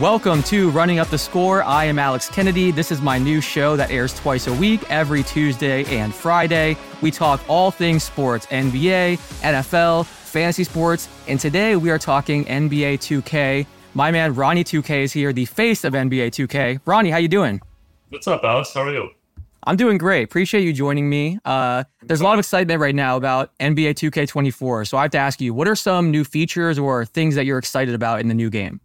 Welcome to Running Up the Score. I am Alex Kennedy. This is my new show that airs twice a week, every Tuesday and Friday. We talk all things sports NBA, NFL, fantasy sports, and today we are talking NBA 2K. My man Ronnie 2K is here, the face of NBA 2K. Ronnie, how you doing? What's up, Alex? How are you? I'm doing great. Appreciate you joining me. Uh, there's a lot of excitement right now about NBA 2K24. So I have to ask you, what are some new features or things that you're excited about in the new game?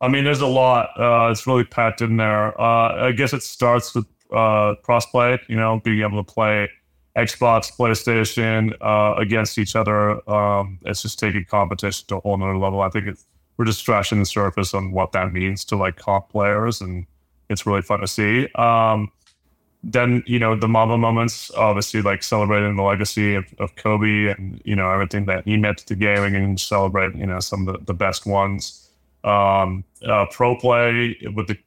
I mean, there's a lot. Uh, it's really packed in there. Uh, I guess it starts with uh, crossplay. You know, being able to play Xbox, PlayStation uh, against each other. Um, it's just taking competition to a whole nother level. I think we're just scratching the surface on what that means to like comp players, and it's really fun to see. Um, then you know the Mamba moments, obviously like celebrating the legacy of, of Kobe and you know everything that he meant to gaming and celebrate you know some of the, the best ones um, uh, pro play with the,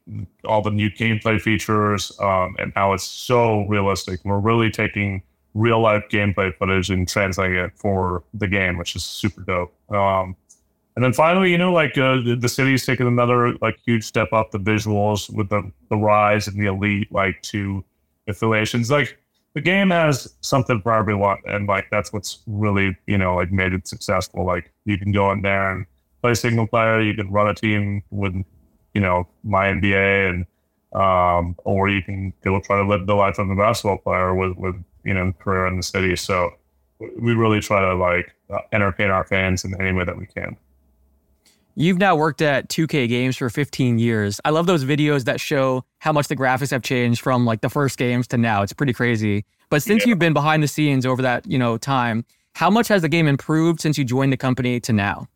all the new gameplay features, um, and how it's so realistic. We're really taking real life gameplay footage and translating it for the game, which is super dope. Um, and then finally, you know, like uh, the, the city's taken another like huge step up the visuals with the the rise and the elite like two affiliations. Like the game has something for everyone, and like that's what's really you know like made it successful. Like you can go in there and play single player. You can run a team with, you know, my NBA and, um, or you can go try to live the life of a basketball player with, with, you know, career in the city. So we really try to like uh, entertain our fans in any way that we can. You've now worked at 2K Games for 15 years. I love those videos that show how much the graphics have changed from like the first games to now. It's pretty crazy. But since yeah. you've been behind the scenes over that, you know, time, how much has the game improved since you joined the company to now?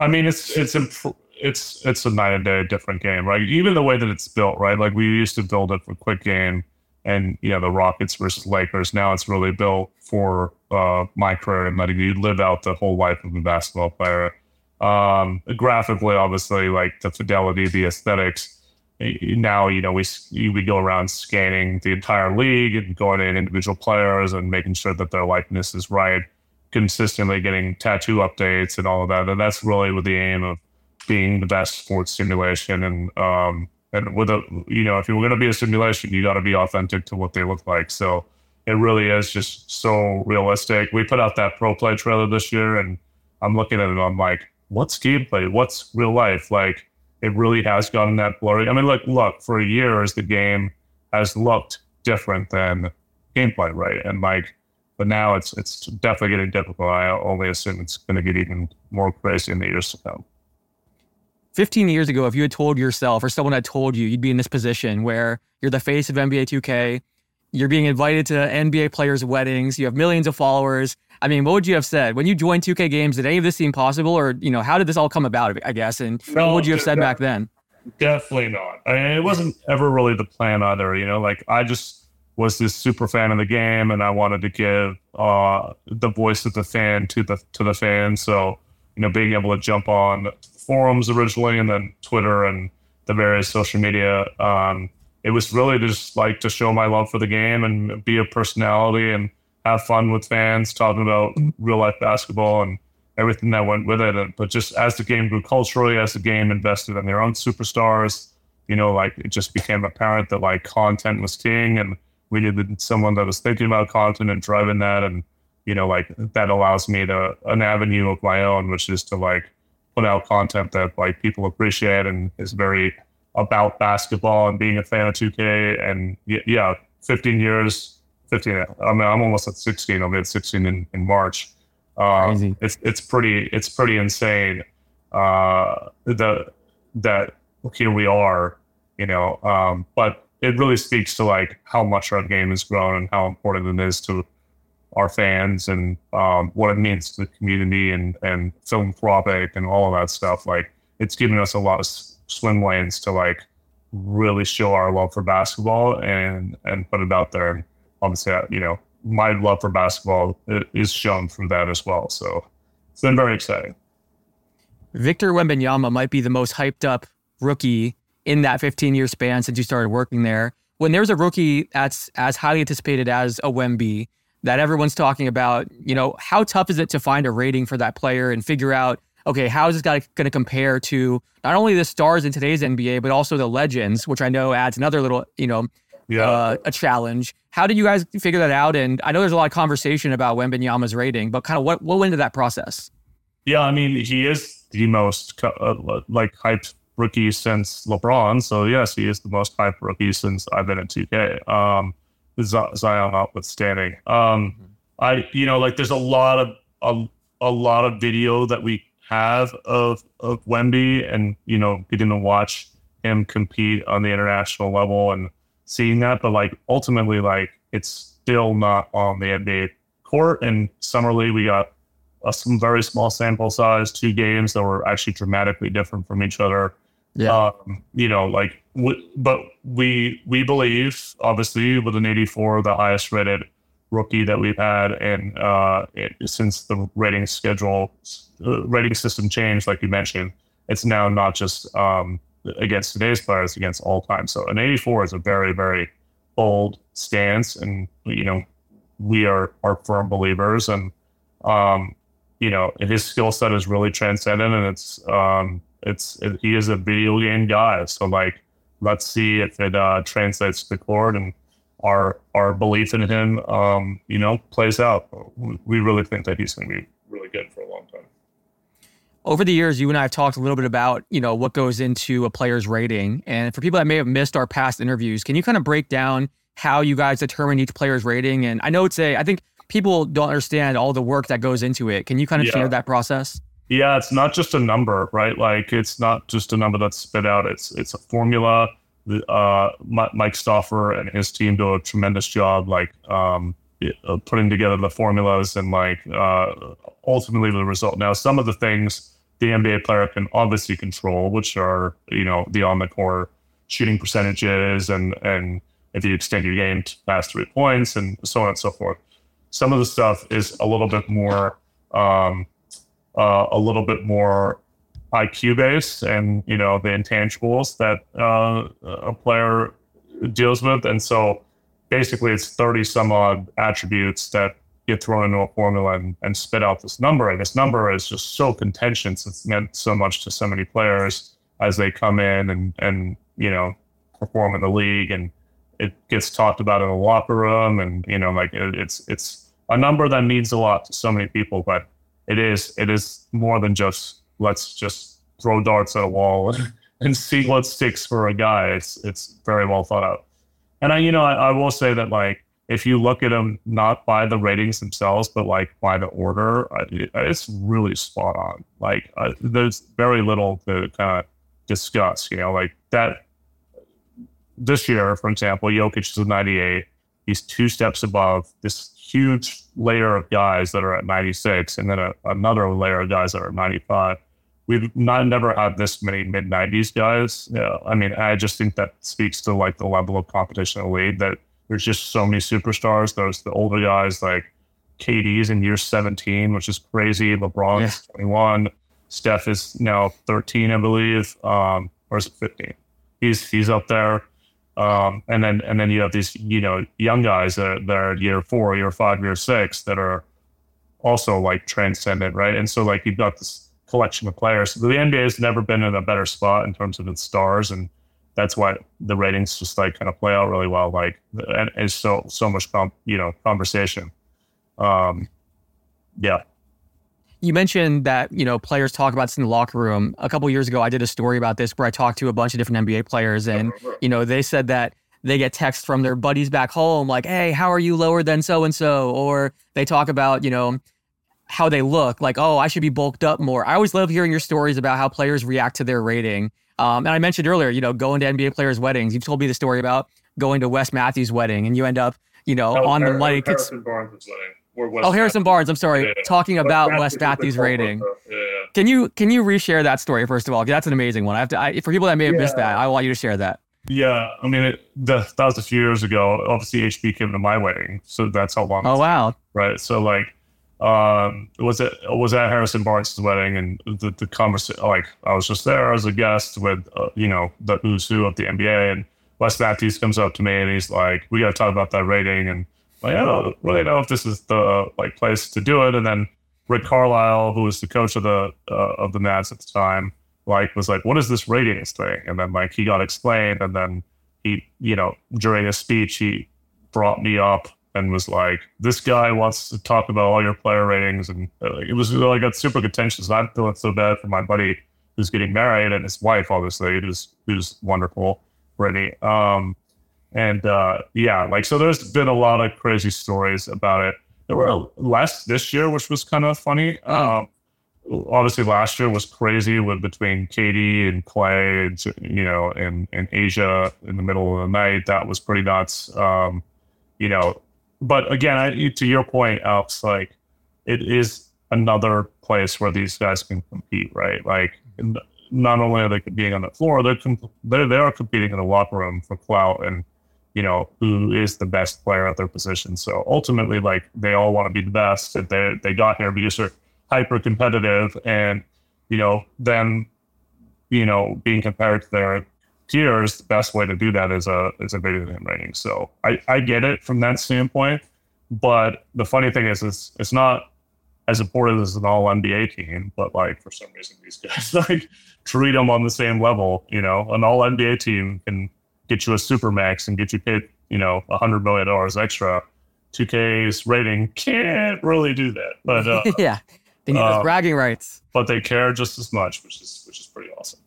I mean, it's it's imp- it's it's a night and day different game, right? Even the way that it's built, right? Like we used to build it for quick game, and you know the Rockets versus Lakers. Now it's really built for uh, my career and letting you live out the whole life of a basketball player. Um, graphically, obviously, like the fidelity, the aesthetics. Now you know we we go around scanning the entire league and going in individual players and making sure that their likeness is right consistently getting tattoo updates and all of that. And that's really with the aim of being the best sports simulation. And um, and with a you know, if you're going to be a simulation, you got to be authentic to what they look like. So it really is just so realistic. We put out that pro play trailer this year, and I'm looking at it. I'm like, what's gameplay? What's real life? Like it really has gotten that blurry. I mean, like, look, for years the game has looked different than gameplay, right? And like but now it's it's definitely getting difficult. I only assume it's going to get even more crazy in the years to come. 15 years ago, if you had told yourself or someone had told you you'd be in this position where you're the face of NBA 2K, you're being invited to NBA players' weddings, you have millions of followers. I mean, what would you have said when you joined 2K Games? Did any of this seem possible, or you know, how did this all come about? I guess, and no, what would you have said back then? Definitely not. I mean, it wasn't ever really the plan either. You know, like I just was this super fan of the game, and I wanted to give uh, the voice of the fan to the to the fans. So you know, being able to jump on forums originally, and then Twitter and the various social media. Um, it was really just like to show my love for the game and be a personality and have fun with fans, talking about real life basketball and everything that went with it. And, but just as the game grew culturally, as the game invested in their own superstars, you know, like it just became apparent that like content was king and we needed someone that was thinking about content and driving that and you know like that allows me to an avenue of my own which is to like put out content that like people appreciate and is very about basketball and being a fan of 2k and yeah 15 years 15 i mean i'm almost at 16 i'll be at 16 in, in march. Uh, it's it's pretty it's pretty insane uh the that here we are you know um but it really speaks to like how much our game has grown and how important it is to our fans and um, what it means to the community and and philanthropic and all of that stuff. Like it's given us a lot of swim lanes to like really show our love for basketball and and put it out there. And obviously, you know, my love for basketball is shown from that as well. So it's been very exciting. Victor Wembanyama might be the most hyped up rookie in that 15 year span since you started working there. When there's a rookie that's as highly anticipated as a Wemby that everyone's talking about, you know, how tough is it to find a rating for that player and figure out, okay, how is this guy going to compare to not only the stars in today's NBA, but also the legends, which I know adds another little, you know, Yeah. uh, a challenge. How did you guys figure that out? And I know there's a lot of conversation about Wembanyama's rating, but kind of what, what went into that process? Yeah, I mean, he is the most uh, like hyped rookie since LeBron. So yes, he is the most hyped rookie since I've been at 2K. Um, Zion notwithstanding. Um, I you know like there's a lot of a, a lot of video that we have of of Wemby and you know getting to watch him compete on the international level and seeing that, but like ultimately like it's still not on the NBA court. And summer league we got a some very small sample size, two games that were actually dramatically different from each other. Um, you know, like, w- but we we believe obviously with an 84, the highest rated rookie that we've had, and uh, it, since the rating schedule, uh, rating system changed, like you mentioned, it's now not just um, against today's players, against all time. So an 84 is a very very bold stance, and you know, we are are firm believers, and um, you know, his skill set is really transcendent, and it's um, it's it, he is a video game guy. So like, let's see if it uh, translates to the court and our our belief in him, um, you know, plays out. We- really think that he's going to be really good for a long time. Over the years, you and I have talked a little bit about, you know, what goes into a player's rating. And for people that may have missed our past interviews, can you kind of break down how you guys determine each player's rating? And I know it's a, I think people don't understand all the work that goes into it. Can you kind of Yeah. share that process? Yeah, it's not just a number, right? Like it's not just a number that's spit out. It's it's a formula. Uh, Mike Stauffer and his team do a tremendous job, like um, uh, putting together the formulas and like uh, ultimately the result. Now, some of the things the NBA player can obviously control, which are you know the on the court shooting percentages and and if you extend your game to past three points and so on and so forth. Some of the stuff is a little bit more. Um, uh, a little bit more IQ based and you know the intangibles that uh, a player deals with, and so basically it's thirty some odd attributes that get thrown into a formula and, and spit out this number, and this number is just so contentious. It's meant so much to so many players as they come in and and you know perform in the league, and it gets talked about in the locker room, and you know like it, it's it's a number that means a lot to so many people, but it is it is more than just let's just throw darts at a wall and, and see what sticks for a guy. It's it's very well thought out. And I, you know, I, I will say that like if you look at them not by the ratings themselves, but like by the order, it's really spot on. Like uh, there's very little to kind of discuss. You know, like that. This year, for example, Jokic is a 98. He's two steps above this huge layer of guys that are at 96, and then a, another layer of guys that are at 95. We've not never had this many mid 90s guys. Yeah, I mean, I just think that speaks to like the level of competition in the league that there's just so many superstars. There's the older guys like KD's in year 17, which is crazy. LeBron's 21. Steph is now 13, I believe. Um, or is it 15? He's he's up there. Um, and then and then you have these you know young guys that are, that are year four, year five, year six that are also like transcendent, right? And so like you've got this collection of players. The NBA has never been in a better spot in terms of its stars, and that's why the ratings just like kind of play out really well. Like and it's so so much you know conversation. Um, yeah, You mentioned that you know players talk about this in the locker room. A couple years ago, I did a story about this where I talked to a bunch of different NBA players, and you know they said that they get texts from their buddies back home like, "Hey, how are you lower than so and so?" Or they talk about you know how they look, like, "Oh, I should be bulked up more." I always love hearing your stories about how players react to their rating. Um, and I mentioned earlier, you know, going to NBA players' weddings. You've told me the story about going to Wes Matthews' wedding, and you end up, you know, was on the mic. It's, Harrison Barnes' wedding. Or Wes oh, Harrison Barnes. I'm sorry, Yeah. talking about Matthews Wes is Matthews' rating. Yeah, yeah. Can you can you reshare that story first of all? That's an amazing one. I have to I, for people that may have missed that. I want you to share that. Yeah, I mean, it, the, that was a few years ago. Obviously, HB came to my wedding, so that's how long. Oh wow, right? So like, um, it was it was at Harrison Barnes' wedding, and the the conversation like I was just there as a guest with uh, you know the who's who of the NBA, and Wes Matthews comes up to me and he's like, "We got to talk about that rating," and like, I don't really know if this is the like place to do it, and then Rick Carlisle, who was the coach of the uh, of the Mavs at the time, like was like, "What is this ratings thing?" And then like he got explained, and then he, you know, during a speech, he brought me up and was like, "This guy wants to talk about all your player ratings," and uh, it was really got super contentious. I'm feeling so bad for my buddy who's getting married and his wife, obviously, who's who's wonderful, Brittany. Um, and uh, yeah, like so, there's been a lot of crazy stories about it. There were less this year, which was kind of funny. Um, obviously, last year was crazy with between KD and Clay, and, you know, and and A'ja in the middle of the night. That was pretty nuts. Um, you know, but again, I, to your point, Alex, like it is another place where these guys can compete, right? Like not only are they competing on the floor, they're they're they are competing in the locker room for clout and you know who is the best player at their position. So ultimately, like they all want to be the best, and they they got here because they're hyper competitive, and you know then you know being compared to their peers, the best way to do that is a is a video game rating. So I I get it from that standpoint, but the funny thing is, it's it's not as important as an all NBA team, but like for some reason these guys like treat them on the same level. You know, an all NBA team can get you a super max and get you paid, you know, a hundred million dollars extra. 2K's rating can't really do that, but uh, yeah, they need uh, those bragging rights. But they care just as much, which is which is pretty awesome.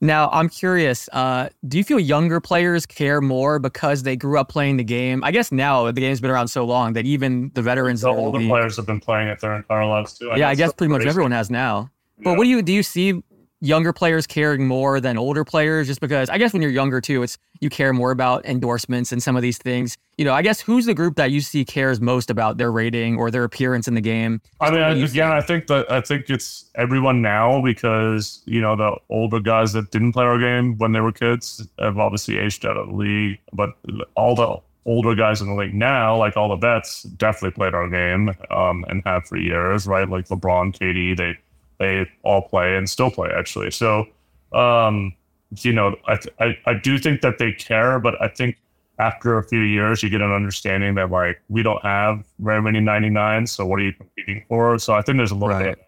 Now, I'm curious. Uh, do you feel younger players care more because they grew up playing the game? I guess now the game's been around so long that even the veterans, the older players have been playing it their entire lives too. I yeah, I guess pretty much everyone has now. But yeah. what do you do? You see younger players caring more than older players just because I guess when you're younger too, it's you care more about endorsements and some of these things. You know, I guess who's the group that you see cares most about their rating or their appearance in the game? I mean, again, see? I think that I think it's everyone now because you know the older guys that didn't play our game when they were kids have obviously aged out of the league, but all the older guys in the league now, like all the vets, definitely played our game um, and have for years, right? Like LeBron, KD, they they all play and still play actually. So, um, you know, I, I, I do think that they care, but I think after a few years, you get an understanding that like we don't have very many 99s. So what are you competing for? So I think there's a little right. bit.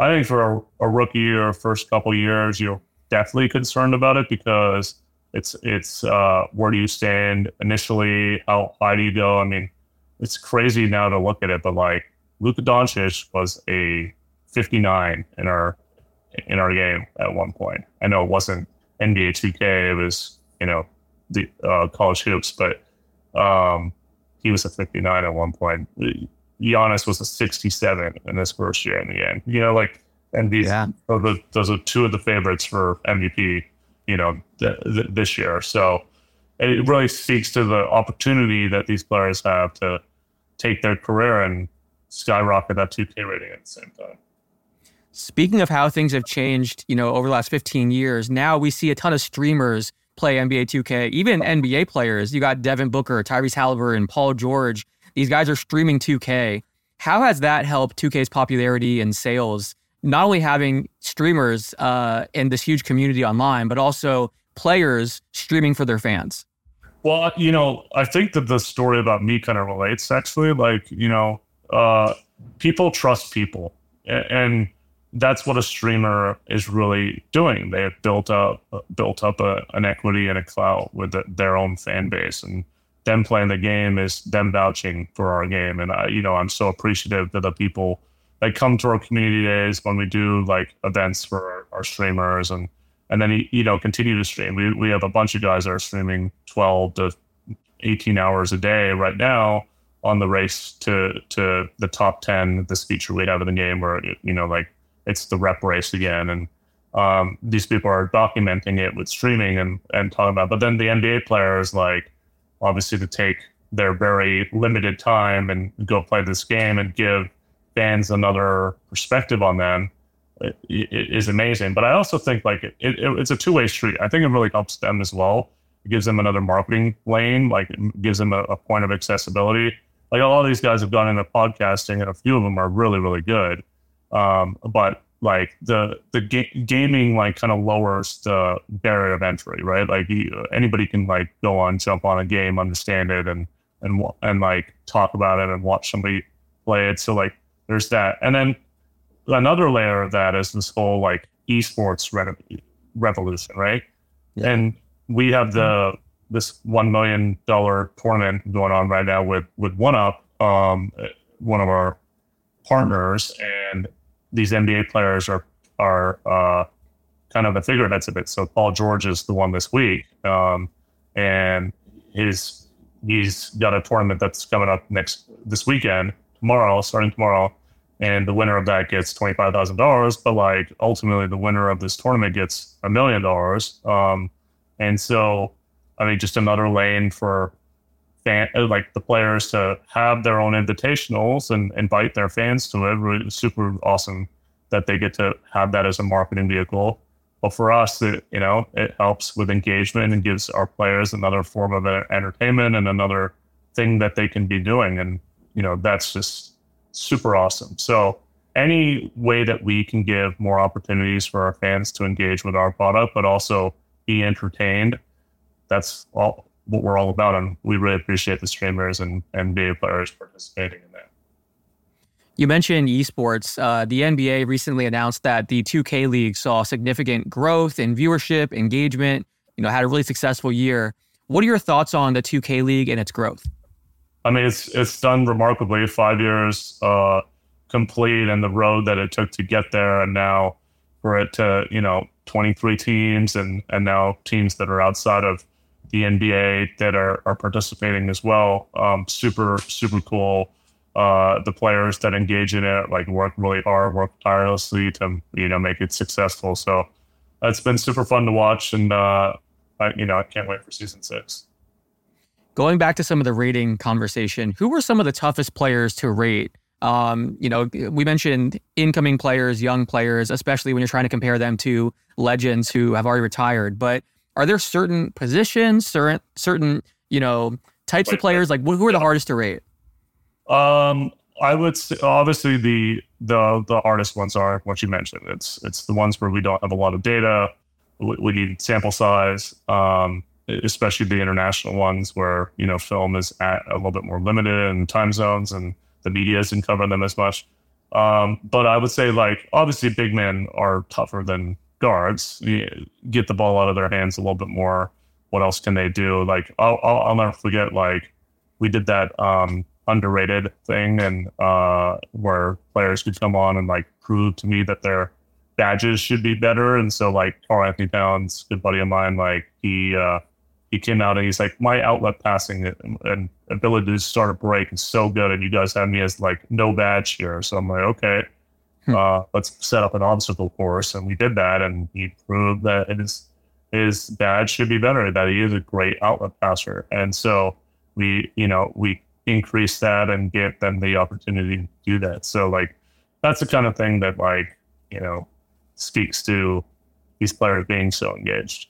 I think for a, a rookie or first couple years, you're definitely concerned about it because it's it's uh, where do you stand initially? How high do you go? I mean, it's crazy now to look at it, but like Luka Doncic was a 59 in our in our game at one point. I know it wasn't NBA 2K; it was you know the uh, college hoops, but um, he was a 59 at one point. Giannis was a 67 in his first year in the game. You know, like and these yeah. those, are, those are two of the favorites for MVP. You know, th- th- this year. So it really speaks to the opportunity that these players have to take their career and skyrocket that 2K rating at the same time. Speaking of how things have changed, you know, over the last 15 years, now we see a ton of streamers play NBA 2K, even NBA players. You got Devin Booker, Tyrese Halliburton, Paul George. These guys are streaming 2K. How has that helped 2K's popularity and sales? Not only having streamers uh, in this huge community online, but also players streaming for their fans. Well, you know, I think that the story about me kind of relates actually. Like, you know, uh, people trust people. And that's what a streamer is really doing. They have built up built up a, an equity and a clout with the, their own fan base, and them playing the game is them vouching for our game. And I, you know, I'm so appreciative to the people that come to our community days when we do like events for our, our streamers, and and then you know continue to stream. We we have a bunch of guys that are streaming 12 to 18 hours a day right now on the race to to the top 10 this feature we have in the game where you know like it's the rep race again. And um, these people are documenting it with streaming and, and talking about. But then the NBA players, like, obviously, to take their very limited time and go play this game and give fans another perspective on them it, it is amazing. But I also think like it, it, it's a two way street. I think it really helps them as well. It gives them another marketing lane, like it gives them a, a point of accessibility. Like a lot of these guys have gone into podcasting, and a few of them are really, really good. Um, but like the the ga- gaming like kind of lowers the barrier of entry, right? Like you, anybody can like go on, jump on a game, understand it, and and and like talk about it and watch somebody play it. So like there's that. And then another layer of that is this whole like esports re- revolution, right? Yeah. And we have the this one million dollar tournament going on right now with with One Up, um, one of our partners, and these NBA players are are uh, kind of the figureheads of it. So Paul George is the one this week, um, and his he's got a tournament that's coming up next this weekend, tomorrow, starting tomorrow, and the winner of that gets twenty five thousand dollars. But like ultimately, the winner of this tournament gets a million dollars. Um, and so, I mean, just another lane for fan, uh, like the players to have their own invitationals and invite their fans to it. Really super awesome that they get to have that as a marketing vehicle. But for us, it, you know, it helps with engagement and gives our players another form of entertainment and another thing that they can be doing. And, you know, that's just super awesome. So any way that we can give more opportunities for our fans to engage with our product, but also be entertained, that's all what we're all about. And we really appreciate the streamers and NBA players participating in that. You mentioned esports. Uh, the NBA recently announced that the 2K League saw significant growth in viewership, engagement, you know, had a really successful year. What are your thoughts on the 2K League and its growth? I mean, it's it's done remarkably. Five years uh, complete, and the road that it took to get there, and now for it to you know 23 teams, and and now teams that are outside of the NBA that are are participating as well. Um, super super cool uh, the players that engage in it like work really hard, work tirelessly to you know make it successful. So it's been super fun to watch, and uh, I, you know I can't wait for season six. Going back to some of the rating conversation, who were some of the toughest players to rate? Um, you know, we mentioned incoming players, young players, especially when you're trying to compare them to legends who have already retired. But are there certain positions, certain certain you know types Wait, of players? Like who are the hardest to rate? Um, I would say obviously the the the hardest ones are what you mentioned. It's it's the ones where we don't have a lot of data. We, we need sample size, um, especially the international ones where you know film is at a little bit more limited in time zones and the media isn't covering them as much. Um, but I would say like obviously big men are tougher than guards. Get the ball out of their hands a little bit more. What else can they do? Like I'll, I'll, I'll never forget like we did that um, underrated thing and uh, where players could come on and like prove to me that their badges should be better. And so like Karl-Anthony Towns, good buddy of mine, like he uh, he came out and he's like, my outlet passing and, and ability to start a break is so good, and you guys have me as like no badge here. So I'm like, okay, hmm. uh, let's set up an obstacle course, and we did that, and he proved that his his badge should be better, that he is a great outlet passer, and so we, you know, we increase that and get them the opportunity to do that. So like that's the kind of thing that like, you know, speaks to these players being so engaged.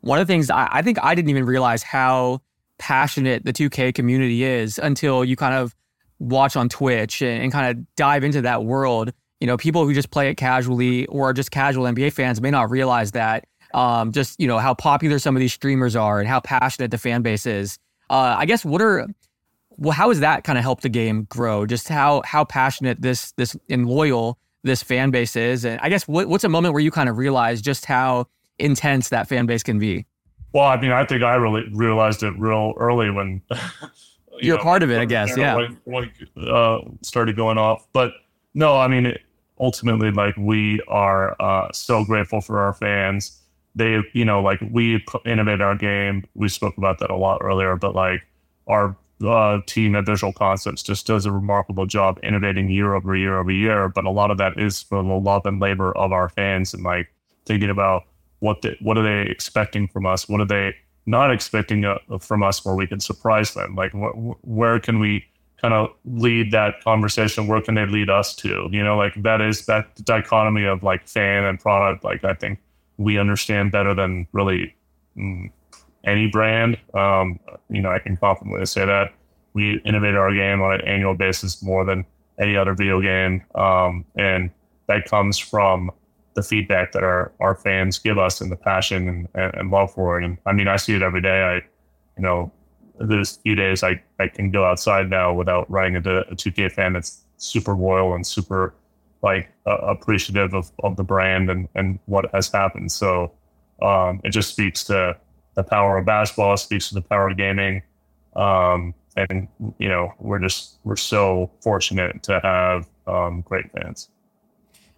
One of the things I, I think I didn't even realize how passionate the 2K community is until you kind of watch on Twitch and, and kind of dive into that world. You know, people who just play it casually or are just casual NBA fans may not realize that. Um, just you know how popular some of these streamers are and how passionate the fan base is. Uh, I guess what are well, how has that kind of helped the game grow? Just how how passionate this this and loyal this fan base is, and I guess what, what's a moment where you kind of realize just how intense that fan base can be? Well, I mean, I think I really realized it real early when you are part of it, I guess. Yeah, like, like uh, started going off, but no, I mean, it, ultimately, like we are uh, so grateful for our fans they, you know, like we innovated our game. We spoke about that a lot earlier, but like our uh, team at Visual Concepts just does a remarkable job innovating year over year over year. But a lot of that is for the love and labor of our fans and like thinking about what the, what are they expecting from us? What are they not expecting uh, from us where we can surprise them? Like wh- where can we kind of lead that conversation? Where can they lead us to? You know, like that is that dichotomy of like fan and product. Like I think we understand better than really mm, any brand. Um, you know, I can confidently say that we innovate our game on an annual basis more than any other video game, um, and that comes from the feedback that our, our fans give us and the passion and, and, love for it. And I mean, I see it every day. I, you know, there's few days I, I can go outside now without running into a 2K fan that's super loyal and super like uh, appreciative of, of the brand and, and what has happened. So um, it just speaks to the power of basketball, speaks to the power of gaming. Um, and you know, we're just we're so fortunate to have um, great fans.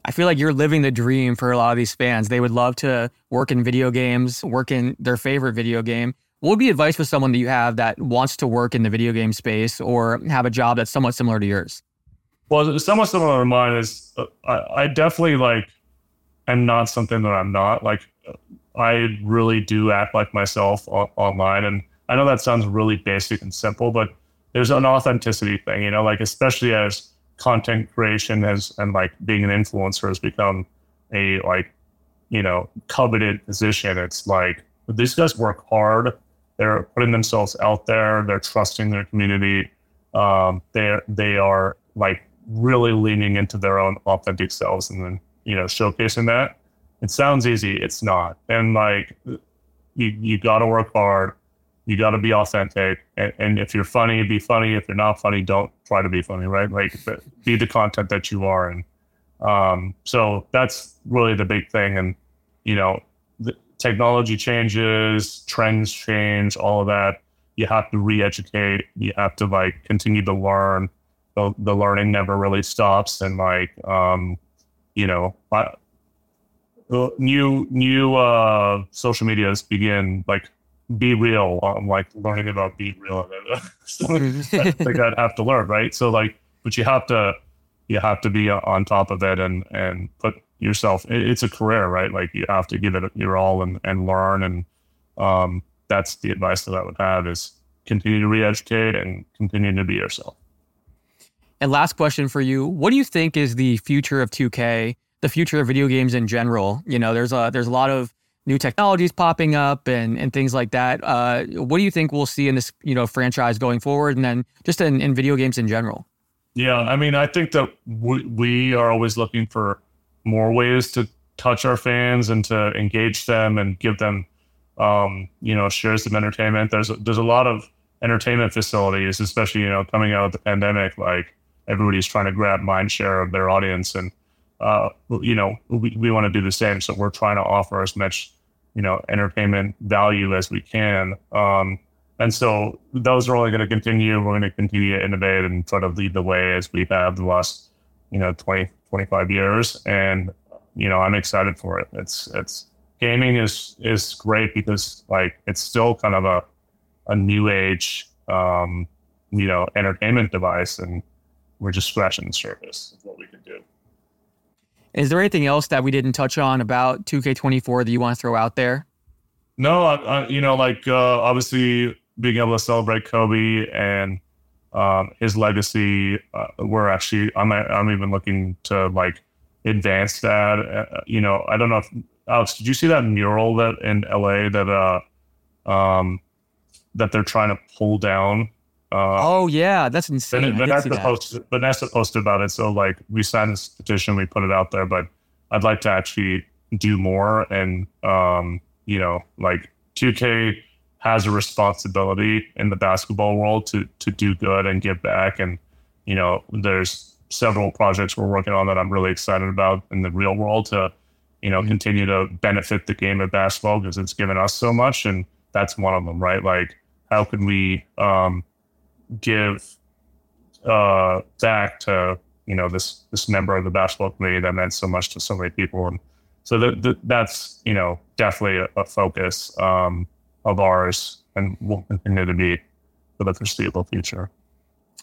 I feel like you're living the dream for a lot of these fans. They would love to work in video games, work in their favorite video game. What would be advice for someone that you have that wants to work in the video game space or have a job that's somewhat similar to yours? Well, somewhat similar to mine is uh, I, I definitely like am not something that I'm not. Like I really do act like myself o- online, and I know that sounds really basic and simple, but there's an authenticity thing, you know, like especially as content creation has and like being an influencer has become a like you know coveted position. It's like these guys work hard. They're putting themselves out there. They're trusting their community. Um, they they are like really leaning into their own authentic selves and then you know showcasing that. It sounds easy. It's not. And like you you got to work hard you got to be authentic. And, and, if you're funny, be funny. If you're not funny, don't try to be funny, right? Like be the content that you are. And um, so that's really the big thing. And, you know, technology changes, trends change, all of that. You have to re educate. You have to like continue to learn. The, the learning never really stops. And like, um, you know, I, new new uh, social medias begin like BeReal. I'm like learning about BeReal. I think I'd have to learn, right? So like, but you have to, you have to be on top of it and and put yourself. It's a career, right? Like you have to give it your all and and learn. And um, that's the advice that I would have is continue to re-educate and continue to be yourself. And last question for you: What do you think is the future of 2K? The future of video games in general? You know, there's a there's a lot of new technologies popping up and, and things like that. Uh, what do you think we'll see in this you know franchise going forward, and then just in, in video games in general? Yeah, I mean, I think that we, we are always looking for more ways to touch our fans and to engage them and give them, um, you know, shares of entertainment. There's there's a lot of entertainment facilities, especially you know coming out of the pandemic, like everybody's trying to grab mind share of their audience and uh, you know, we, we want to do the same. So we're trying to offer as much you know entertainment value as we can. Um, and so those are only going to continue. We're going to continue to innovate and sort of lead the way as we have the last you know 20 25 years. And you know I'm excited for it. It's it's gaming is is great because like it's still kind of a a new age um, you know entertainment device and we're just scratching the surface of what we can do. Is there anything else that we didn't touch on about 2K24 that you want to throw out there? No, I, I, you know, like uh, obviously being able to celebrate Kobe and um, his legacy. Uh, we're actually, I'm, I'm even looking to like advance that. Uh, you know, I don't know if Alex, did you see that mural that in LA that uh, um, that they're trying to pull down? Uh, oh yeah, that's insane. Vanessa posted, Vanessa posted about it. So like we signed this petition, we put it out there, but I'd like to actually do more. And um, you know, like 2K has a responsibility in the basketball world to to do good and give back. And you know, there's several projects we're working on that I'm really excited about in the real world to you know continue to benefit the game of basketball because it's given us so much, and that's one of them, right? Like how can we um, give uh, back to you know this this member of the basketball committee that meant so much to so many people, and so that that's you know definitely a, a focus um, of ours, and will continue to be for the foreseeable future.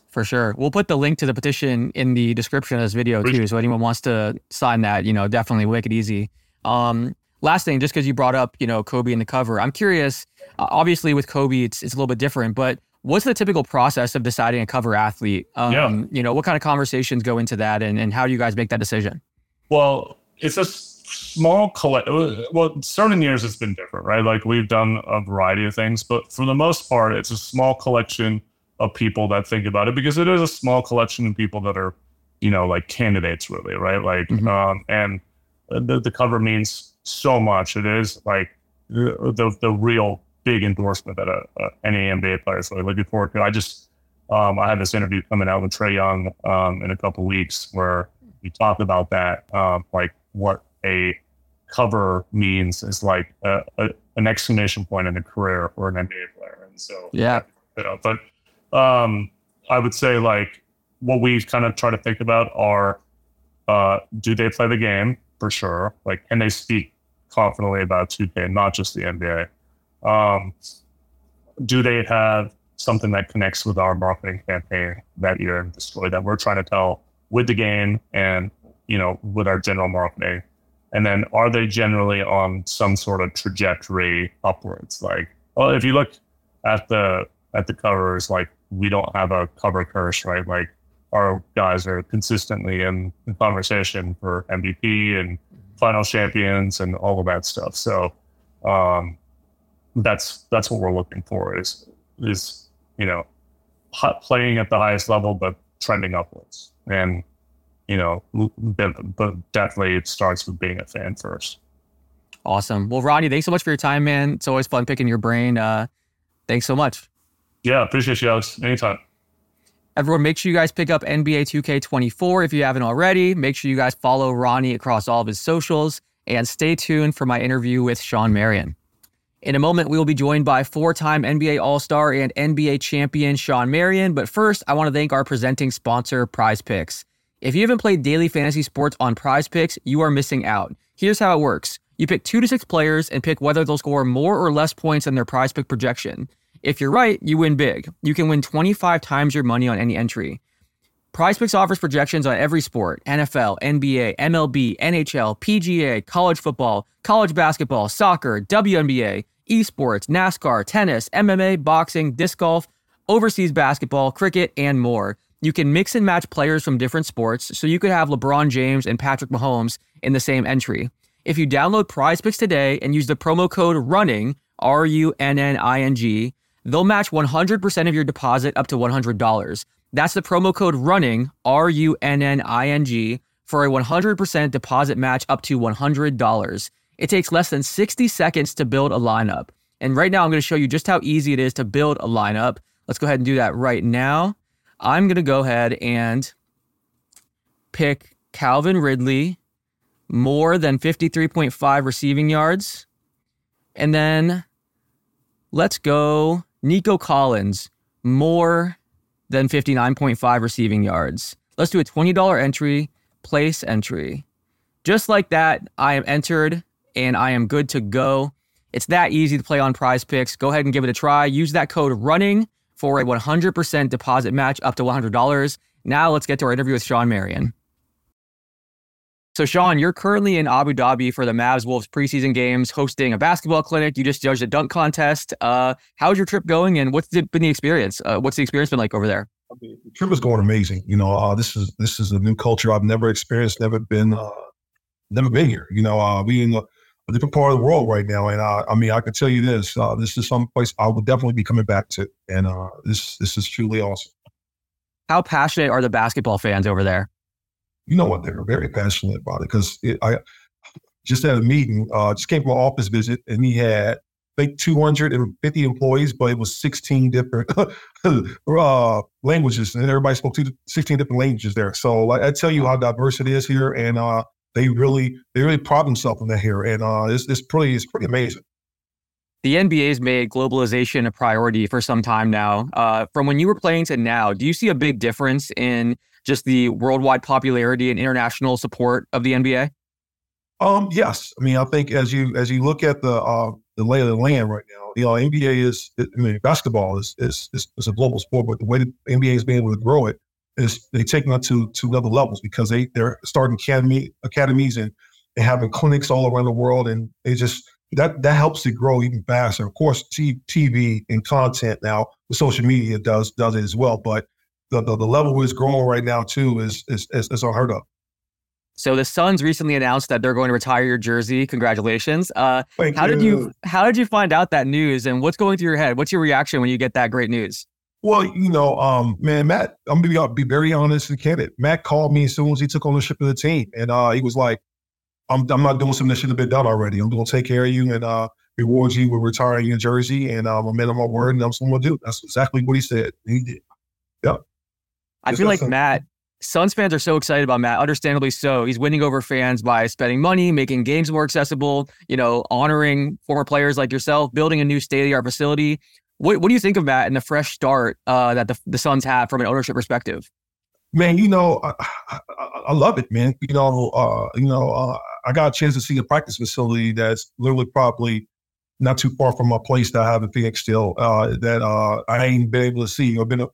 For sure, we'll put the link to the petition in the description of this video too. So anyone wants to sign that, you know, definitely make it easy. Um, last thing, just because you brought up, you know, Kobe in the cover, I'm curious. Uh, obviously, with Kobe, it's it's a little bit different, but what's the typical process of deciding a cover athlete? Um, yeah. You know, what kind of conversations go into that and, and how do you guys make that decision? Well, it's a small collect. Well, certain years it's been different, right? Like we've done a variety of things, but for the most part, it's a small collection of people that think about it because it is a small collection of people that are, you know, like candidates really, right? Like, mm-hmm. um, and the, the cover means so much. It is like the, the, the real big endorsement that a, a, any NBA player is really looking forward to. I just um, I have this interview coming out with Trae Young um, in a couple weeks where we talked about that, um, like what a cover means is like a, a, an exclamation point in a career for an NBA player. And so, yeah, you know, but um, I would say like what we kind of try to think about are uh, do they play the game for sure? Like, can they speak confidently about 2K, not just the NBA? Um, do they have something that connects with our marketing campaign that year and the story that we're trying to tell with the game and you know with our general marketing? And then are they generally on some sort of trajectory upwards? Like, well, if you look at the at the covers, like we don't have a cover curse, right? Like our guys are consistently in the conversation for MVP and final champions and all of that stuff. So um, that's that's what we're looking for is is you know playing at the highest level but trending upwards. And you know but, definitely it starts with being a fan first. Awesome. Well ronnie thanks so much for your time man. It's always fun picking your brain. Uh thanks so much. Yeah appreciate you alex. Anytime. Everyone, make sure you guys pick up NBA 2K24 if you haven't already. Make sure you guys follow Ronnie across all of his socials and stay tuned for my interview with Shawn Marion. In a moment, we will be joined by four time NBA All Star and NBA champion Shawn Marion. But first, I want to thank our presenting sponsor, PrizePicks. If you haven't played daily fantasy sports on PrizePicks, you are missing out. Here's how it works you pick two to six players and pick whether they'll score more or less points than their prize pick projection. If you're right, you win big. You can win 25 times your money on any entry. PrizePicks offers projections on every sport NFL, NBA, MLB, NHL, PGA, college football, college basketball, soccer, WNBA, esports, NASCAR, tennis, MMA, boxing, disc golf, overseas basketball, cricket, and more. You can mix and match players from different sports, so you could have LeBron James and Patrick Mahomes in the same entry. If you download PrizePicks today and use the promo code RUNNING, R U N N I N G, They'll match 100% of your deposit up to $100. That's the promo code RUNNING, R U N N I N G, for a 100% deposit match up to $100. It takes less than 60 seconds to build a lineup. And right now, I'm going to show you just how easy it is to build a lineup. Let's go ahead and do that right now. I'm going to go ahead and pick Calvin Ridley, more than 53.5 receiving yards. And then let's go Nico Collins, more than 59.5 receiving yards. Let's do a $20 entry, place entry. Just like that, I am entered and I am good to go. It's that easy to play on prize picks. Go ahead and give it a try. Use that code running for a 100% deposit match up to $100. Now let's get to our interview with Shawn Marion. So, Shawn, you're currently in Abu Dhabi for the Mavs Wolves preseason games, hosting a basketball clinic. You just judged a dunk contest. Uh, how's your trip going, and what's been the experience? Uh, what's the experience been like over there? The trip is going amazing. You know, uh, this is this is a new culture I've never experienced, never been, uh, never been here. You know, uh, we a, a, different part of the world right now, and uh, I mean, I can tell you this: uh, this is some place I will definitely be coming back to, and uh, this this is truly awesome. How passionate are the basketball fans over there? you know what, they're very passionate about it because I just had a meeting, uh, just came from an office visit, and he had I think 250 employees, but it was 16 different uh, languages, and everybody spoke 16 different languages there. So like, I tell you how diverse it is here, and uh, they really they really problem solving that here, and uh, it's, it's pretty it's pretty amazing. The NBA's made globalization a priority for some time now. Uh, from when you were playing to now, do you see a big difference in just the worldwide popularity and international support of the NBA? Um, yes. I mean, I think as you as you look at the uh, the lay of the land right now, you know, NBA is I mean, basketball is is, is, is a global sport, but the way the NBA has been able to grow it is they take it to to other levels because they they're starting academy academies and, and having clinics all around the world, and they just that that helps to grow even faster. Of course, TV and content now, with social media does does it as well, but the, the, the level is growing right now too is is is, is unheard of. So the Suns recently announced that they're going to retire your jersey. Congratulations! Uh, how you. did you how did you find out that news, and what's going through your head? What's your reaction when you get that great news? Well, you know, um, man, Matt, I'm gonna be, be very honest and candid. Matt called me as soon as he took ownership of the team, and uh, he was like, "I'm I'm not doing something that should have been done already. I'm to take care of you and uh, reward you with retiring your jersey, and um, I'm in my word, and I'm going to do." That's exactly what he said. He did. Yeah. I feel like Matt, Suns fans are so excited about Matt, understandably so. He's winning over fans by spending money, making games more accessible, you know, honoring former players like yourself, building a new state of the art facility. What, what do you think of that and the fresh start uh, that the, the Suns have from an ownership perspective? Man, you know, I, I, I love it, man. You know, uh, you know, uh, I got a chance to see a practice facility that's literally probably not too far from my place that I have in Phoenix still. Uh, that uh, I ain't been able to see or been.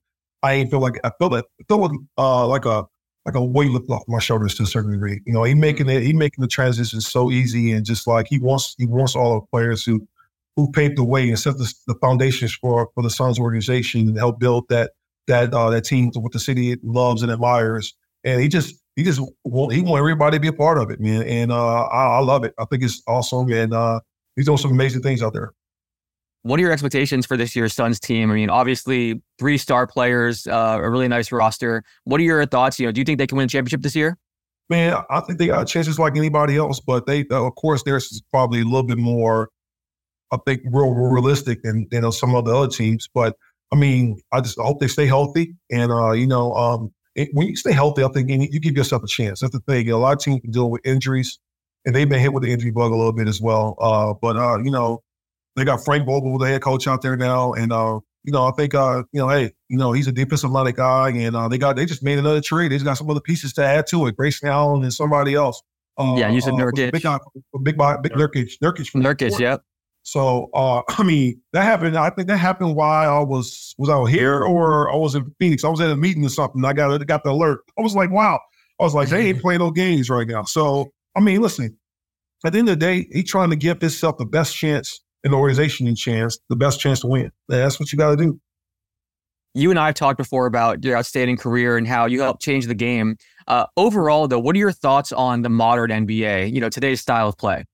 I ain't feel like I feel that feel uh, like a like a weight lifted off my shoulders to a certain degree. You know, he making it, he making the transition so easy and just like he wants he wants all the players who who paved the way and set the, the foundations for for the Suns organization and help build that that uh, that team what the city loves and admires. And he just he just want he want everybody to be a part of it, man. And uh, I, I love it. I think it's awesome, and uh, he's doing some amazing things out there. What are your expectations for this year's Suns team? I mean, obviously, three star players, uh, a really nice roster. What are your thoughts? You know, do you think they can win a championship this year? Man, I think they got chances like anybody else, but they, of course, theirs is probably a little bit more, I think, real, real realistic than you know some of the other teams. But I mean, I just hope they stay healthy, and uh, you know, um, it, when you stay healthy, I think you, you give yourself a chance. That's the thing. A lot of teams can deal with injuries, and they've been hit with the injury bug a little bit as well. Uh, but uh, you know, they got Frank Vogel, the head coach, out there now, and uh, you know, I think uh, you know, hey, you know, he's a defensive minded guy, and uh, they got they just made another trade. They just got some other pieces to add to it. Grayson Allen and somebody else. Uh, yeah, you said uh, Nurkic. Big, big, big, big Nurkic. Nurkic from Nurkic, yep. So uh, I mean, that happened. I think that happened while I was was out here or I was in Phoenix. I was at a meeting or something. I got got the alert. I was like, wow. I was like, they ain't playing no games right now. So I mean, listen. At the end of the day, he's trying to give himself the best chance an organization in chance, the best chance to win. That's what you got to do. You and I have talked before about your outstanding career and how you helped change the game. Uh, overall, though, what are your thoughts on the modern NBA? You know, today's style of play.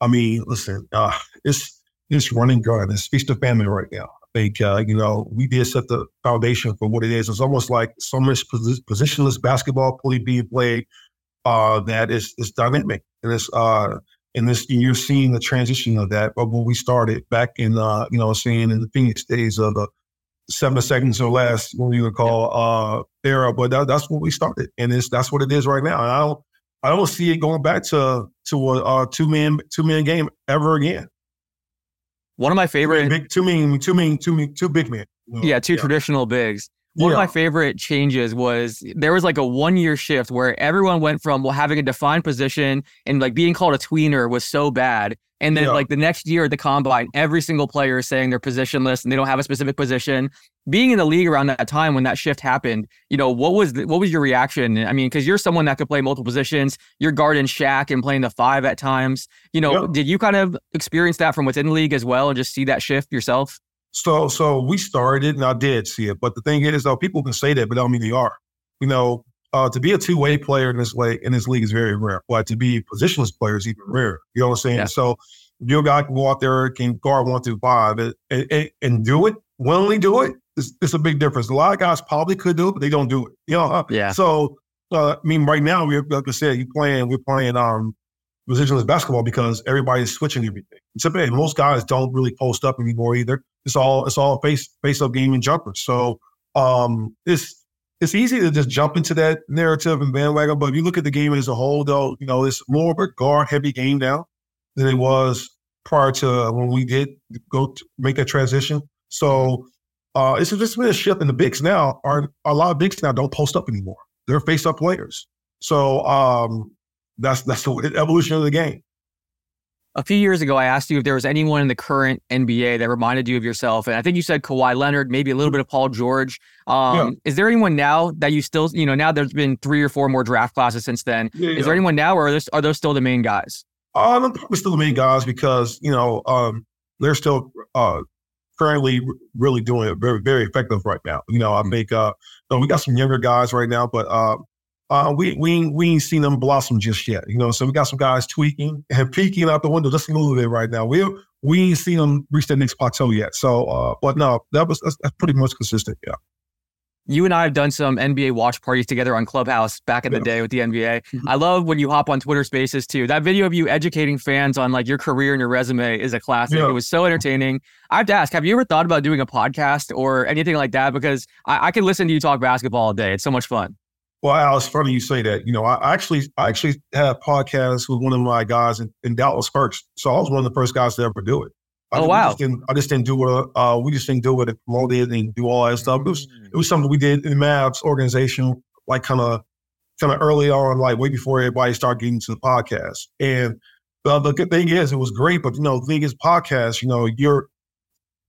I mean, listen, uh, it's it's running gun. It's feast of famine right now. I think uh, you know we did set the foundation for what it is. It's almost like so much positionless basketball being played uh, that is is dynamic and it's uh, and this you're seeing the transition of that. But when we started back in, uh, you know, seeing in the Phoenix days of the seven seconds or less, what you would call uh, era, but that, that's what we started, and it's that's what it is right now. And I don't, I don't see it going back to to a, a two man two man game ever again. One of my favorite big two mean two mean two mean two big men. Yeah, two yeah. traditional bigs. One yeah. of my favorite changes was there was like a one year shift where everyone went from well, having a defined position and like being called a tweener was so bad. And then yeah. like the next year at the combine, every single player is saying they're positionless and they don't have a specific position. Being in the league around that time when that shift happened, you know, what was the, what was your reaction? I mean, because you're someone that could play multiple positions. You're guarding Shaq and playing the five at times. You know, yeah. did you kind of experience that from within the league as well and just see that shift yourself? So so we started, and I did see it. But the thing is, though, people can say that, but I don't mean they are. You know, uh, to be a two way player in this way in this league is very rare. But to be a positionless player is even rare. You know what I'm saying? Yeah. So your guy can go out there can guard one through five and, and, and do it, willingly do it. It's, it's, a big difference. A lot of guys probably could do it, but they don't do it. You know? Yeah. So uh, I mean, right now we're like I said, you playing we're playing um positionless basketball because everybody's switching everything. Except most guys don't really post up anymore either. It's all it's all face face up game and jumpers. So um, it's it's easy to just jump into that narrative and bandwagon. But if you look at the game as a whole, though, you know it's more of a guard heavy game now than it was prior to when we did go make that transition. So uh, it's just been a shift in the bigs now. Are a lot of bigs now don't post up anymore. They're face up players. So um, that's that's the evolution of the game. A few years ago, I asked you if there was anyone in the current NBA that reminded you of yourself, and I think you said Kawhi Leonard, maybe a little bit of Paul George. Um, yeah. Is there anyone now that you still, you know, now there's been three or four more draft classes since then? Yeah, is yeah. there anyone now, or are, there, are those still the main guys? Uh, I'm probably still the main guys because you know um, they're still uh, currently really doing it very very effective right now. You know, I hmm. think uh, you know, we got some younger guys right now, but uh, uh, we we we ain't seen them blossom just yet. You know, so we got some guys tweaking and peeking out the window just a little bit right now. We we ain't seen them reach that next plateau yet. So, uh, but no, that was that's, that's pretty much consistent. Yeah. you and I have done some NBA watch parties together on Clubhouse back in the day with the NBA. Mm-hmm. I love when you hop on Twitter Spaces too. That video of you educating fans on like your career and your resume is a classic. Yeah. It was so entertaining. I have to ask, have you ever thought about doing a podcast or anything like that? Because I, I can listen to you talk basketball all day. It's so much fun. Well, Al, it's funny you say that. You know, I actually I actually had podcasts with one of my guys in, in Dallas first. So I was one of the first guys to ever do it. I, oh wow! Just I just didn't do it. Uh, we just didn't do it and promote it and do all that stuff. It was it was something we did in the Mavs organization, like kind of kind of early on, like way before everybody started getting to the podcast. And uh, the good thing is, it was great. But you know, the thing is, podcast. You know, you're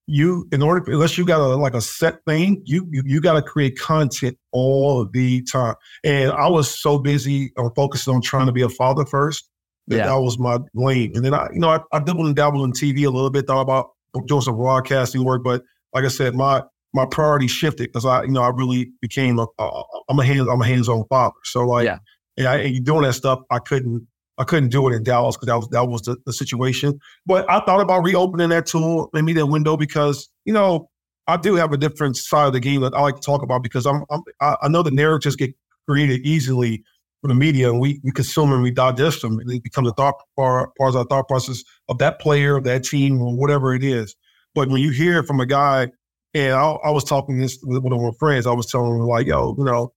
you in order unless you got a like a set thing, you you, you got to create content all the time. And I was so busy or focused on trying to be a father first yeah. That was my lane. And then I, you know, I, I dabbled and dabbled in TV a little bit, thought about doing some broadcasting work. But like I said, my my priority shifted because I, you know, I really became a, a I'm a hands I'm a hands-on father. So like, yeah, and, I, and doing that stuff, I couldn't I couldn't do it in Dallas because that was that was the, the situation. But I thought about reopening that tool, maybe that window, because you know I do have a different side of the game that I like to talk about because I'm, I'm I know the narratives get created easily for the media, and we we consume and we digest them, and it becomes a thought part, part of our thought process of that player, of that team, or whatever it is. But when you hear from a guy, and I, I was talking this with one of my friends, I was telling him like, yo, you know,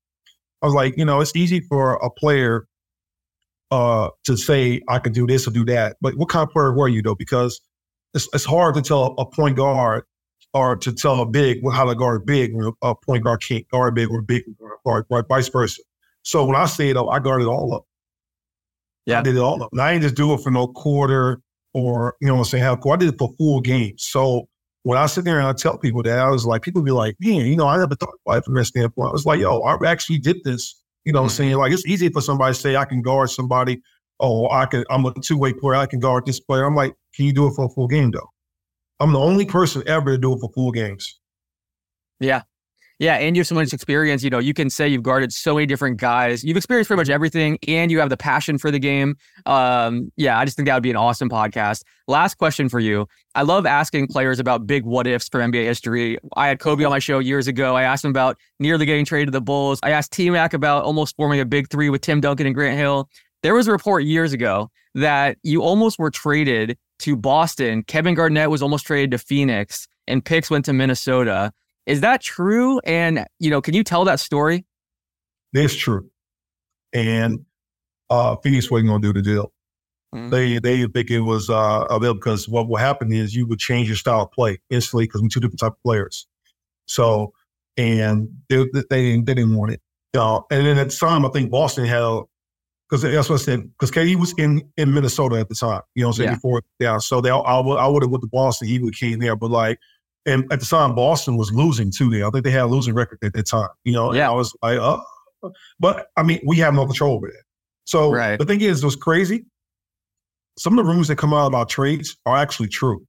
I was like, you know, it's easy for a player uh, to say I can do this or do that, but what kind of player were you though? Because it's it's hard to tell a point guard or to tell a big how to guard big, when a point guard can't guard big or big guard, or vice versa. So when I say it, I guarded all up. Yeah. I did it all up. And I didn't just do it for no quarter or, you know what I'm saying, half quarter. I did it for full games. So when I sit there and I tell people that, I was like, people be like, man, you know, I never thought about it from that standpoint. I was like, yo, I actually did this. You know what I'm mm-hmm. saying? Like, it's easy for somebody to say, I can guard somebody. Oh, I can, I'm a two way player. I can guard this player. I'm like, can you do it for a full game, though? I'm the only person ever to do it for full games. Yeah. Yeah, and you have so much experience. You know, you can say you've guarded so many different guys. You've experienced pretty much everything, and you have the passion for the game. Um, yeah, I just think that would be an awesome podcast. Last question for you. I love asking players about big what ifs for NBA history. I had Kobe on my show years ago. I asked him about nearly getting traded to the Bulls. I asked T Mac about almost forming a big three with Tim Duncan and Grant Hill. There was a report years ago that you almost were traded to Boston. Kevin Garnett was almost traded to Phoenix, and picks went to Minnesota. Is that true? And, you know, can you tell that story? It's true. And uh, Phoenix wasn't going to do the deal. Mm-hmm. They they think it was uh, a deal because what will happen is you would change your style of play instantly because we're two different type of players. So, and they, they, they didn't want it. Uh, and then at the time, I think Boston had because that's what I said. Because KG was in, in Minnesota at the time, you know, what I'm saying yeah. before yeah. So they, I would I would have went to Boston. He would came there, but like and at the time, Boston was losing too. There, I think they had a losing record at that time. You know, yeah. I was like, oh, but I mean, we have no control over that. So right. the thing is, it was crazy. Some of the rumors that come out about trades are actually true.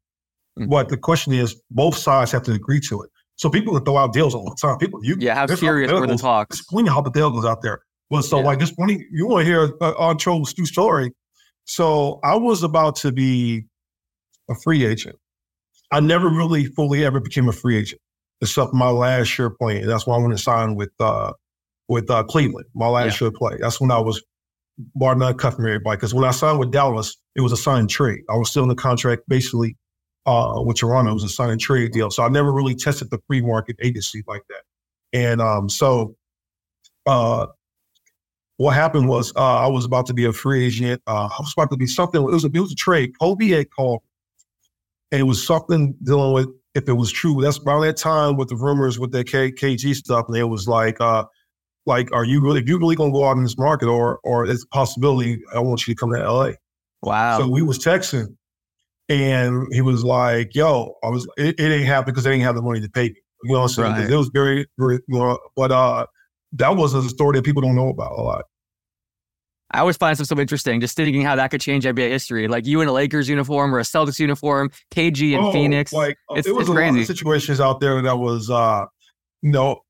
Mm-hmm. But the question is, both sides have to agree to it. So people can throw out deals all the time. People, you yeah, how serious were the talks? There's plenty of hypotheticals out there. Well, so yeah. like this morning, you want to hear uh, on Troll's true story. So I was about to be a free agent I never really fully ever became a free agent, except my last year playing. That's why I went to sign with uh, with uh, Cleveland, my last yeah. year play. That's when I was bar none cut from everybody. Because when I signed with Dallas, it was a signed trade. I was still in the contract basically uh, with Toronto. It was a signed trade deal. So I never really tested the free market agency like that. And um, so uh, what happened was uh, I was about to be a free agent. Uh, I was about to be something. It was a, it was a trade. Kobe had called and it was something dealing with if it was true. That's around that time with the rumors with the K- KG stuff, and it was like, uh, like, are you really, if you really gonna go out in this market, or or it's a possibility I want you to come to LA? Wow. So we was texting, and he was like, "Yo, I was it, it ain't happen because they didn't have the money to pay me." You know what I'm saying? Right. It was very, very, you know, but uh, that was a story that people don't know about a lot. I always find stuff so interesting, just thinking how that could change NBA history. Like you in a Lakers uniform or a Celtics uniform, KG in oh, Phoenix. Like uh, it's, it was a crazy. lot of situations out there that was, uh, you know,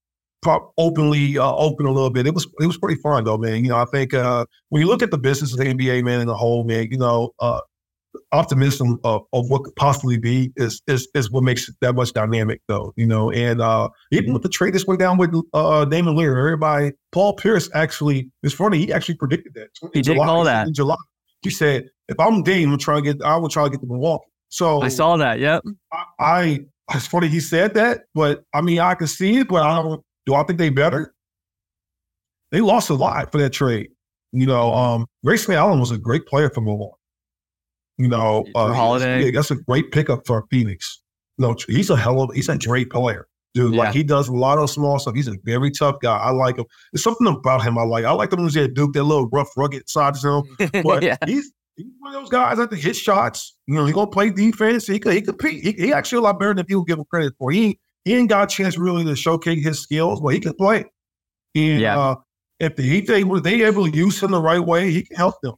openly uh, open a little bit. It was it was pretty fun though, man. You know, I think uh, when you look at the business of the NBA, man, in the whole, man, you know, uh, optimism of, of what could possibly be is, is is what makes it that much dynamic, though. You know, and uh, even with the trade this went down with uh, Damian Lillard, everybody, Paul Pierce actually, it's funny, he actually predicted that. He did July, call that in July. He said, "If I'm Dame, I'm trying to get, I will try to get to Milwaukee." So I saw that. Yep. I, I it's funny he said that, but I mean, I can see it, but I don't. Do I think they better? They lost a lot for that trade. You know, um, Grayson Allen was a great player for Milwaukee. You know, uh, Holiday. Yeah, that's a great pickup for Phoenix. no, he's a hell of he's a great player, dude. Yeah. Like he does a lot of small stuff. He's a very tough guy. I like him. There's something about him I like. I like the ones that Duke, that little rough, rugged side to him. But yeah. he's he's one of those guys that hit shots. You know, he gonna play defense. He could he compete. He, he actually a lot better than people give him credit for. He he ain't got a chance really to showcase his skills, but he can play. And yeah. uh, if the Heat they were they able to use him the right way, he can help them.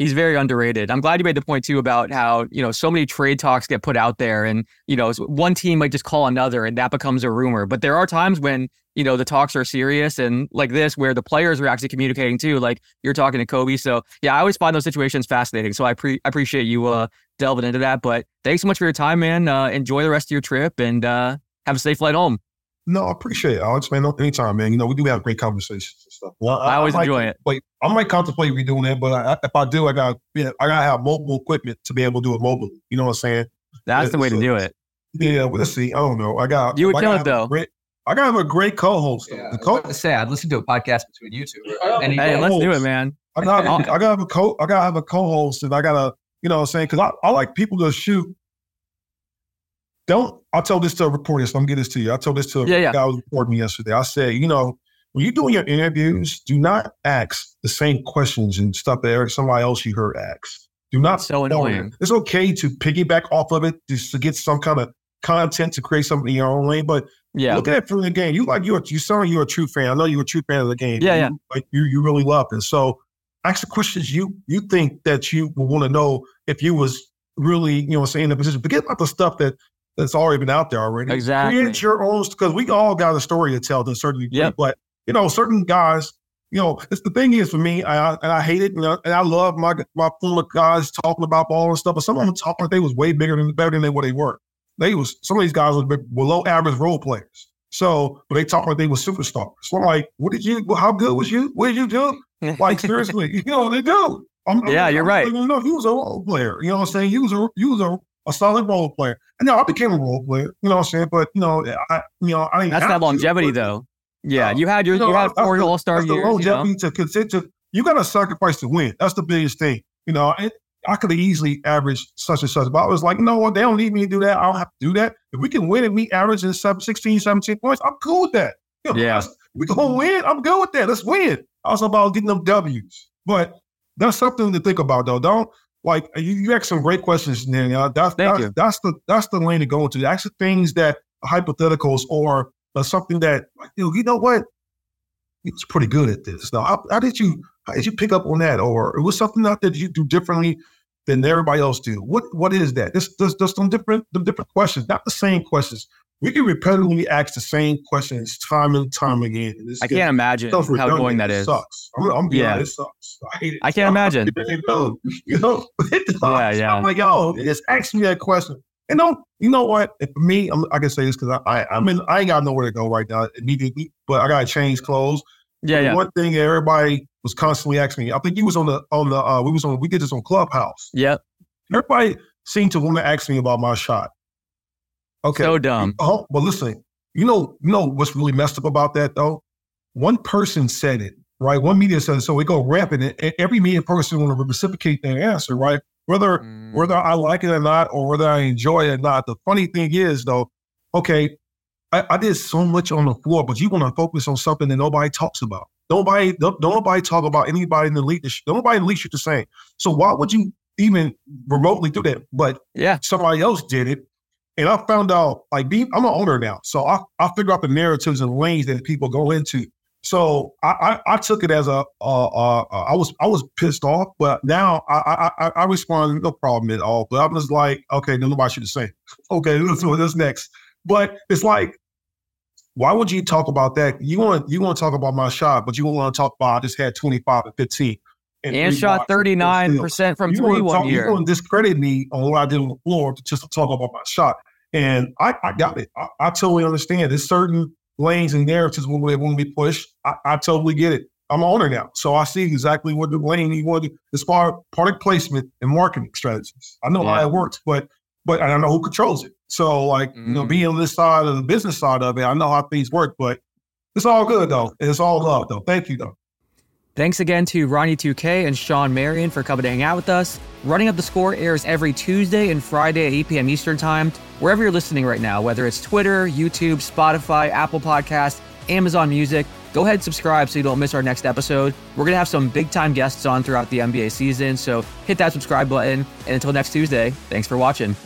He's very underrated. I'm glad you made the point too about how, you know, so many trade talks get put out there and, you know, one team might just call another and that becomes a rumor. But there are times when, you know, the talks are serious and like this where the players are actually communicating too, like you're talking to Kobe. So yeah, I always find those situations fascinating. So I, pre- appreciate you uh, delving into that. But thanks so much for your time, man. Uh, enjoy the rest of your trip and uh, have a safe flight home. No, I appreciate it, Alex, man. Anytime, man. You know, we do have great conversations stuff. Well, I, I always I enjoy it. Wait, I might contemplate redoing that, but I, if I do, I got yeah, I gotta have mobile equipment to be able to do it mobily. You know what I'm saying? That's yeah, the way so, to do it. Yeah, well, let's see. I don't know. I got you would kill it though. Great, I gotta have a great co-host. Yeah, the co- to say I'd listen to a podcast between you two. Hey, hey let's do it, man. I gotta, I gotta have a co. I gotta have a co-host, and I gotta, you know, what I'm saying because I, I like people to shoot don't I told this to a reporter, so I'm getting this to you. I told this to a yeah, yeah. guy who was reporting me yesterday. I said, you know, when you're doing your interviews, do not ask the same questions and stuff that somebody else you heard ask. Do not so annoying. It's okay to piggyback off of it just to get some kind of content to create something in your own lane. But yeah, look at it from the game. You like you're you sound like you're a true fan. I know you're a true fan of the game. Yeah, yeah. like you you really love it. So ask the questions you you think that you would want to know if you was really, you know, saying in the position. Forget about the stuff that that's already been out there already. Exactly. Create your own because we all got a story to tell to a certain degree. Yep. But you know, certain guys, you know, it's the thing is for me, I, and I hate it, you know, and I love my my former guys talking about ball and stuff, but some of them talking like they was way bigger than better than they what they were. They was some of these guys were below average role players. So, but they talk like they were superstars. So I'm like, what did you? How good was you? What did you do? Like seriously, you know they do. I'm, yeah, I'm, you're I'm, right. You know, he was a role player. You know what I'm saying? He was a he was a a solid role player. And now I became a role player, you know what I'm saying? But you know, I you know, I That's that longevity to, though. Yeah, uh, you had your you, know, you had four all star years. longevity you know? to consider you gotta sacrifice to win. That's the biggest thing. You know, I, I could have easily averaged such and such, but I was like, no. They don't need me to do that. I don't have to do that. If we can win and meet average in 16, 17 points, I'm cool with that. You know, yeah. We can win. I'm good with that. Let's win. I was about getting them W's. But that's something to think about, though. Don't like you, you asked some great questions, Daniel. That's Thank that's, you. that's the that's the lane to go into. Ask the things that hypotheticals or, or something that you know, you know what? He was pretty good at this. Now, how, how, did you how did you pick up on that, or it was something out that you do differently than everybody else do? What what is that? This there's, there's some different the different questions, not the same questions we can repetitively ask the same questions time and time again. And I can't imagine how annoying that is. It sucks. I'm, I'm yeah. Honest, it sucks. I hate it. I can't imagine. You know, yeah, yeah. I'm like, yo, just ask me that question. And don't, you know what? For me, I'm, i can say this because I, I, am in, I ain't got nowhere to go right now immediately, but I got to change clothes. Yeah, yeah. One thing everybody was constantly asking me, I think you was on the, on the, uh, we was on, we did this on Clubhouse. Yeah. Everybody seemed to want to ask me about my shot. Okay. So dumb. Oh, but listen, you know, you know what's really messed up about that though? One person said it, right? One media said it, so we go rampant, and every media person want to reciprocate their answer, right? Whether mm. whether I like it or not, or whether I enjoy it or not. The funny thing is though, okay, I, I did so much on the floor, but you want to focus on something that nobody talks about. Nobody, don't, don't nobody talk about anybody in the leadership. Nobody in the leadership the same. So why would you even remotely do that? But yeah, somebody else did it, and I found out, like, being, I'm an owner now. So I, I figure out the narratives and lanes that people go into. So I, I, I took it as a, uh, uh, I was I was pissed off, but now I I, I respond no problem at all. But I'm just like, okay, then nobody should say, okay, let's do this next. But it's like, why would you talk about that? You want you want to talk about my shot, but you want to talk about I just had 25 and 15. and, and shot 39% from you three one year. You want to discredit me on what I did on the floor just to talk about my shot. And I, I got it. I, I, totally understand. There's certain lanes and narratives when they want to be pushed. I, I totally get it. I'm an owner now. So I see exactly what the lane you want to as far as product placement and marketing strategies. I know yeah. how it works, but but I don't know who controls it. So like, mm-hmm. you know, mm-hmm. being on this side of the business side of it, I know how things work, but it's all good though. It's all love though. Thank you though. Thanks again to Ronnie 2K and Shawn Marion for coming to hang out with us. Running Up the Score airs every Tuesday and Friday at 8 p.m. Eastern Time, wherever you're listening right now, whether it's Twitter, YouTube, Spotify, Apple Podcasts, Amazon Music. Go ahead and subscribe so you don't miss our next episode. We're going to have some big time guests on throughout the NBA season, so hit that subscribe button. And until next Tuesday, thanks for watching.